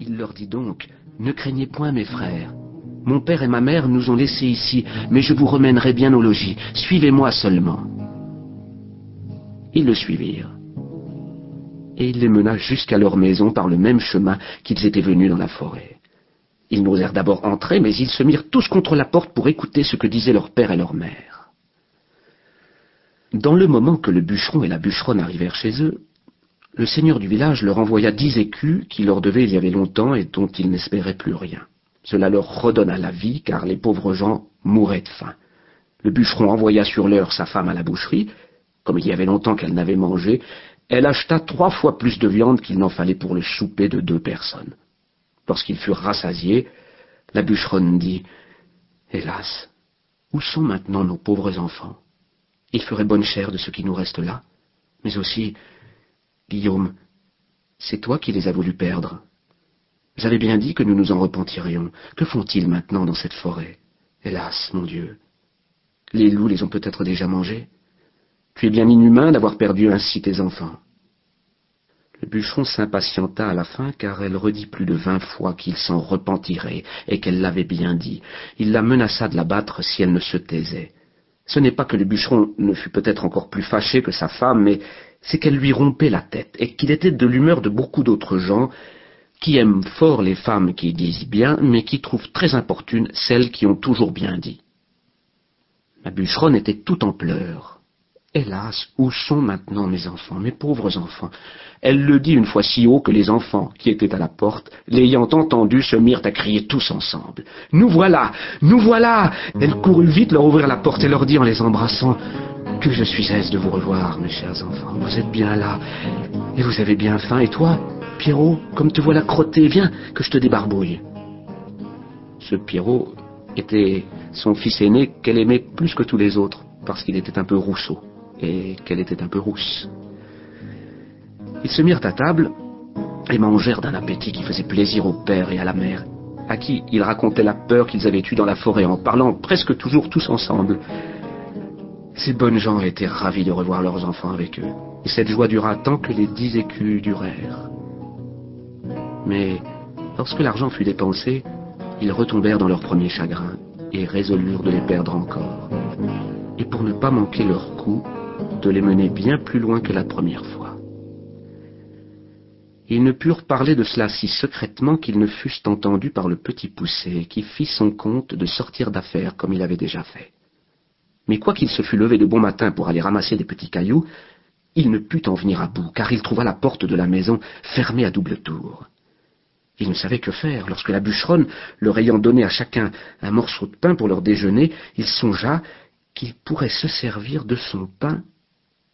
Il leur dit donc, Ne craignez point mes frères. Mon père et ma mère nous ont laissés ici, mais je vous remènerai bien au logis. Suivez-moi seulement. Ils le suivirent. Et il les mena jusqu'à leur maison par le même chemin qu'ils étaient venus dans la forêt. Ils n'osèrent d'abord entrer, mais ils se mirent tous contre la porte pour écouter ce que disaient leur père et leur mère. Dans le moment que le bûcheron et la bûcheronne arrivèrent chez eux, le seigneur du village leur envoya dix écus qui leur devaient il y avait longtemps et dont ils n'espéraient plus rien. Cela leur redonna la vie, car les pauvres gens mouraient de faim. Le bûcheron envoya sur l'heure sa femme à la boucherie. Comme il y avait longtemps qu'elle n'avait mangé, elle acheta trois fois plus de viande qu'il n'en fallait pour le souper de deux personnes. Lorsqu'ils furent rassasiés, la bûcheronne dit Hélas, où sont maintenant nos pauvres enfants? Ils feraient bonne chère de ce qui nous reste là, mais aussi Guillaume, c'est toi qui les as voulu perdre. J'avais bien dit que nous nous en repentirions. Que font-ils maintenant dans cette forêt? Hélas, mon Dieu. Les loups les ont peut-être déjà mangés. Tu es bien inhumain d'avoir perdu ainsi tes enfants. Le bûcheron s'impatienta à la fin, car elle redit plus de vingt fois qu'il s'en repentirait, et qu'elle l'avait bien dit. Il la menaça de la battre si elle ne se taisait. Ce n'est pas que le bûcheron ne fût peut-être encore plus fâché que sa femme, mais c'est qu'elle lui rompait la tête, et qu'il était de l'humeur de beaucoup d'autres gens, qui aiment fort les femmes qui disent bien, mais qui trouvent très importunes celles qui ont toujours bien dit. La bûcheronne était tout en pleurs. Hélas, où sont maintenant mes enfants, mes pauvres enfants? Elle le dit une fois si haut que les enfants, qui étaient à la porte, l'ayant entendu, se mirent à crier tous ensemble. Nous voilà Nous voilà Elle courut vite leur ouvrir la porte et leur dit en les embrassant Que je suis aise de vous revoir, mes chers enfants. Vous êtes bien là. Et vous avez bien faim. Et toi, Pierrot, comme te voilà crotté, viens, que je te débarbouille. Ce Pierrot était son fils aîné qu'elle aimait plus que tous les autres, parce qu'il était un peu rousseau et qu'elle était un peu rousse. Ils se mirent à table et mangèrent d'un appétit qui faisait plaisir au père et à la mère, à qui ils racontaient la peur qu'ils avaient eue dans la forêt en parlant presque toujours tous ensemble. Ces bonnes gens étaient ravis de revoir leurs enfants avec eux, et cette joie dura tant que les dix écus durèrent. Mais lorsque l'argent fut dépensé, ils retombèrent dans leur premier chagrin et résolurent de les perdre encore. Et pour ne pas manquer leur coup, de les mener bien plus loin que la première fois. Ils ne purent parler de cela si secrètement qu'ils ne fussent entendus par le petit poussé, qui fit son compte de sortir d'affaires comme il avait déjà fait. Mais quoiqu'il se fût levé de bon matin pour aller ramasser des petits cailloux, il ne put en venir à bout, car il trouva la porte de la maison fermée à double tour. Il ne savait que faire. Lorsque la bûcheronne, leur ayant donné à chacun un morceau de pain pour leur déjeuner, il songea qu'il pourrait se servir de son pain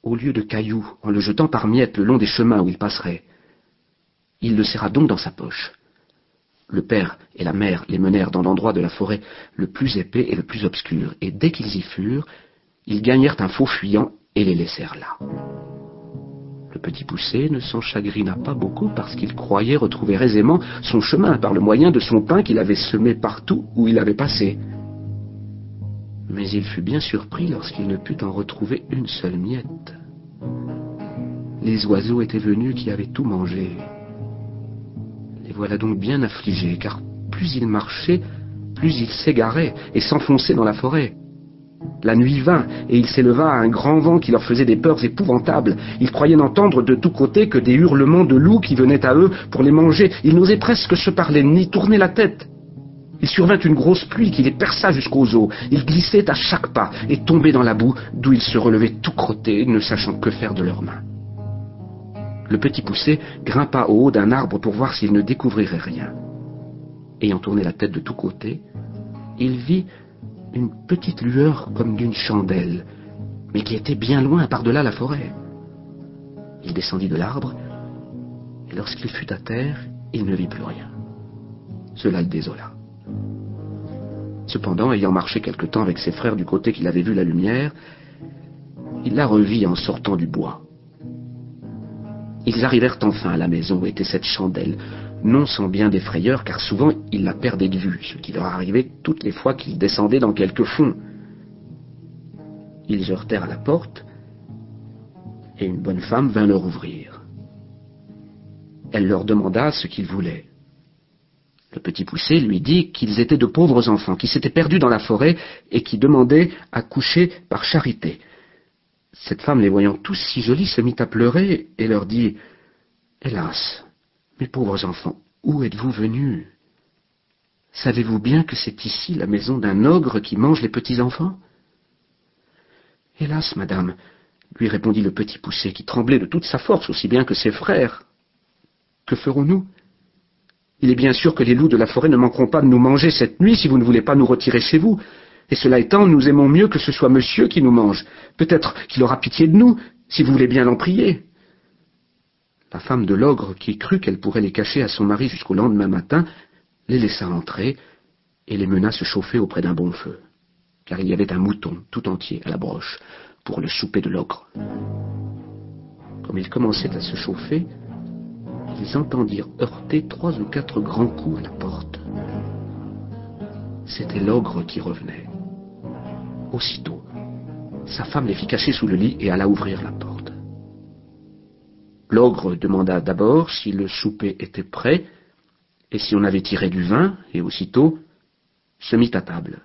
au lieu de cailloux, en le jetant par miettes le long des chemins où il passerait. Il le serra donc dans sa poche. Le père et la mère les menèrent dans l'endroit de la forêt le plus épais et le plus obscur, et dès qu'ils y furent, ils gagnèrent un faux fuyant et les laissèrent là. Le petit poussé ne s'en chagrina pas beaucoup parce qu'il croyait retrouver aisément son chemin par le moyen de son pain qu'il avait semé partout où il avait passé mais il fut bien surpris lorsqu'il ne put en retrouver une seule miette. Les oiseaux étaient venus qui avaient tout mangé. Les voilà donc bien affligés, car plus ils marchaient, plus ils s'égaraient et s'enfonçaient dans la forêt. La nuit vint, et il s'éleva un grand vent qui leur faisait des peurs épouvantables. Ils croyaient n'entendre de tous côtés que des hurlements de loups qui venaient à eux pour les manger. Ils n'osaient presque se parler, ni tourner la tête. Il survint une grosse pluie qui les perça jusqu'aux os. Ils glissaient à chaque pas et tombaient dans la boue, d'où ils se relevaient tout crottés, ne sachant que faire de leurs mains. Le petit poussé grimpa au haut d'un arbre pour voir s'il ne découvrirait rien. Ayant tourné la tête de tous côtés, il vit une petite lueur comme d'une chandelle, mais qui était bien loin par-delà la forêt. Il descendit de l'arbre, et lorsqu'il fut à terre, il ne vit plus rien. Cela le désola. Cependant, ayant marché quelque temps avec ses frères du côté qu'il avait vu la lumière, il la revit en sortant du bois. Ils arrivèrent enfin à la maison où était cette chandelle, non sans bien des frayeurs, car souvent ils la perdaient de vue, ce qui leur arrivait toutes les fois qu'ils descendaient dans quelque fond. Ils heurtèrent à la porte, et une bonne femme vint leur ouvrir. elle leur demanda ce qu'ils voulaient. Le petit poussé lui dit qu'ils étaient de pauvres enfants, qui s'étaient perdus dans la forêt et qui demandaient à coucher par charité. Cette femme, les voyant tous si jolis, se mit à pleurer et leur dit Hélas, mes pauvres enfants, où êtes-vous venus? Savez-vous bien que c'est ici la maison d'un ogre qui mange les petits enfants Hélas, madame, lui répondit le petit poussé, qui tremblait de toute sa force, aussi bien que ses frères. Que ferons-nous? Il est bien sûr que les loups de la forêt ne manqueront pas de nous manger cette nuit si vous ne voulez pas nous retirer chez vous. Et cela étant, nous aimons mieux que ce soit monsieur qui nous mange. Peut-être qu'il aura pitié de nous, si vous voulez bien l'en prier. La femme de l'ogre, qui crut qu'elle pourrait les cacher à son mari jusqu'au lendemain matin, les laissa entrer et les mena se chauffer auprès d'un bon feu, car il y avait un mouton tout entier à la broche pour le souper de l'ogre. Comme ils commençaient à se chauffer, ils entendirent heurter trois ou quatre grands coups à la porte. C'était l'ogre qui revenait. Aussitôt, sa femme les fit cacher sous le lit et alla ouvrir la porte. L'ogre demanda d'abord si le souper était prêt et si on avait tiré du vin, et aussitôt se mit à table.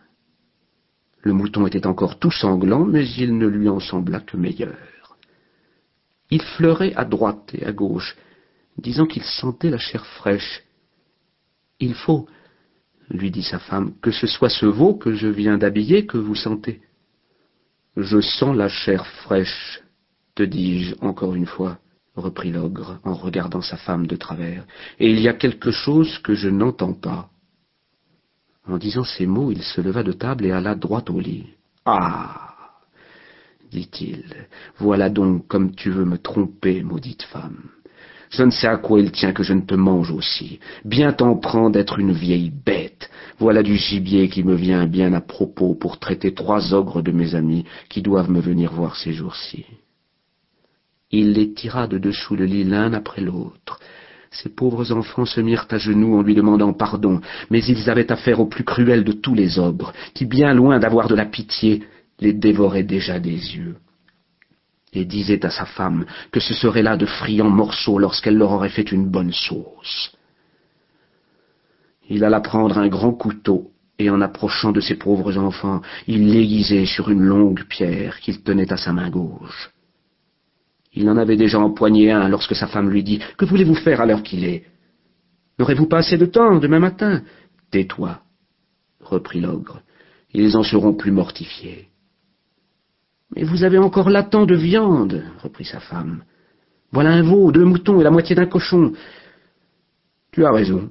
Le mouton était encore tout sanglant, mais il ne lui en sembla que meilleur. Il fleurait à droite et à gauche, disant qu'il sentait la chair fraîche. Il faut, lui dit sa femme, que ce soit ce veau que je viens d'habiller que vous sentez. Je sens la chair fraîche, te dis-je encore une fois, reprit l'ogre en regardant sa femme de travers, et il y a quelque chose que je n'entends pas. En disant ces mots, il se leva de table et alla droit au lit. Ah dit-il, voilà donc comme tu veux me tromper, maudite femme. Je ne sais à quoi il tient que je ne te mange aussi. Bien t'en prends d'être une vieille bête. Voilà du gibier qui me vient bien à propos pour traiter trois ogres de mes amis qui doivent me venir voir ces jours-ci. Il les tira de dessous le lit l'un après l'autre. Ces pauvres enfants se mirent à genoux en lui demandant pardon, mais ils avaient affaire au plus cruel de tous les ogres, qui, bien loin d'avoir de la pitié, les dévorait déjà des yeux. Et disait à sa femme que ce serait là de friands morceaux lorsqu'elle leur aurait fait une bonne sauce. Il alla prendre un grand couteau, et en approchant de ses pauvres enfants, il l'aiguisait sur une longue pierre qu'il tenait à sa main gauche. Il en avait déjà empoigné un lorsque sa femme lui dit Que voulez-vous faire à l'heure qu'il est? N'aurez-vous pas assez de temps demain matin Tais-toi, reprit l'ogre. Ils en seront plus mortifiés. Mais vous avez encore là de viande, reprit sa femme. Voilà un veau, deux moutons et la moitié d'un cochon. Tu as raison,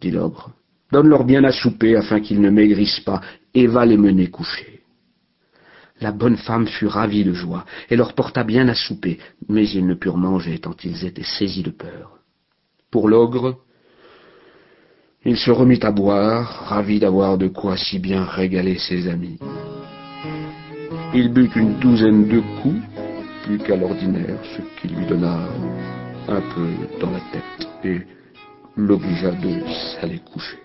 dit l'ogre. Donne-leur bien à souper afin qu'ils ne maigrissent pas, et va les mener coucher. La bonne femme fut ravie de joie, et leur porta bien à souper, mais ils ne purent manger tant ils étaient saisis de peur. Pour l'ogre, il se remit à boire, ravi d'avoir de quoi si bien régaler ses amis. Il but une douzaine de coups, plus qu'à l'ordinaire, ce qui lui donna un peu dans la tête et l'obligea de s'aller coucher.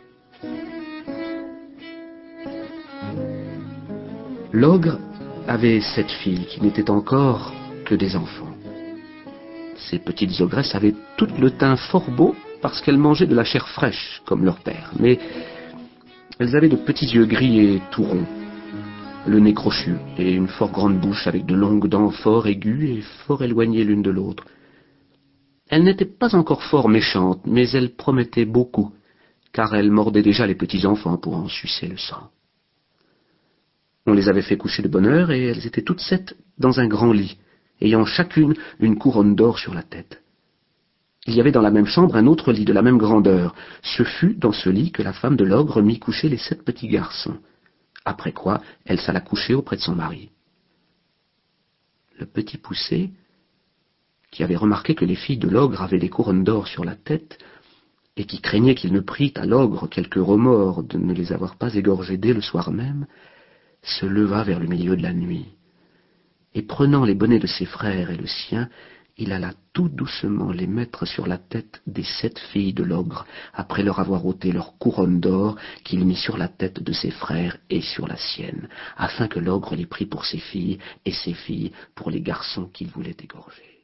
L'ogre avait sept filles qui n'étaient encore que des enfants. Ces petites ogresses avaient toutes le teint fort beau parce qu'elles mangeaient de la chair fraîche comme leur père, mais elles avaient de petits yeux gris et tout ronds, le nez crochu et une fort grande bouche avec de longues dents fort aiguës et fort éloignées l'une de l'autre. Elles n'étaient pas encore fort méchantes, mais elles promettaient beaucoup, car elles mordaient déjà les petits enfants pour en sucer le sang. On les avait fait coucher de bonne heure, et elles étaient toutes sept dans un grand lit, ayant chacune une couronne d'or sur la tête. Il y avait dans la même chambre un autre lit de la même grandeur. Ce fut dans ce lit que la femme de l'ogre mit coucher les sept petits garçons, après quoi elle s'alla coucher auprès de son mari. Le petit poussé, qui avait remarqué que les filles de l'ogre avaient des couronnes d'or sur la tête, et qui craignait qu'il ne prît à l'ogre quelque remords de ne les avoir pas égorgées dès le soir même, se leva vers le milieu de la nuit, et prenant les bonnets de ses frères et le sien, il alla tout doucement les mettre sur la tête des sept filles de l'ogre, après leur avoir ôté leur couronne d'or qu'il mit sur la tête de ses frères et sur la sienne, afin que l'ogre les prît pour ses filles et ses filles pour les garçons qu'il voulait égorger.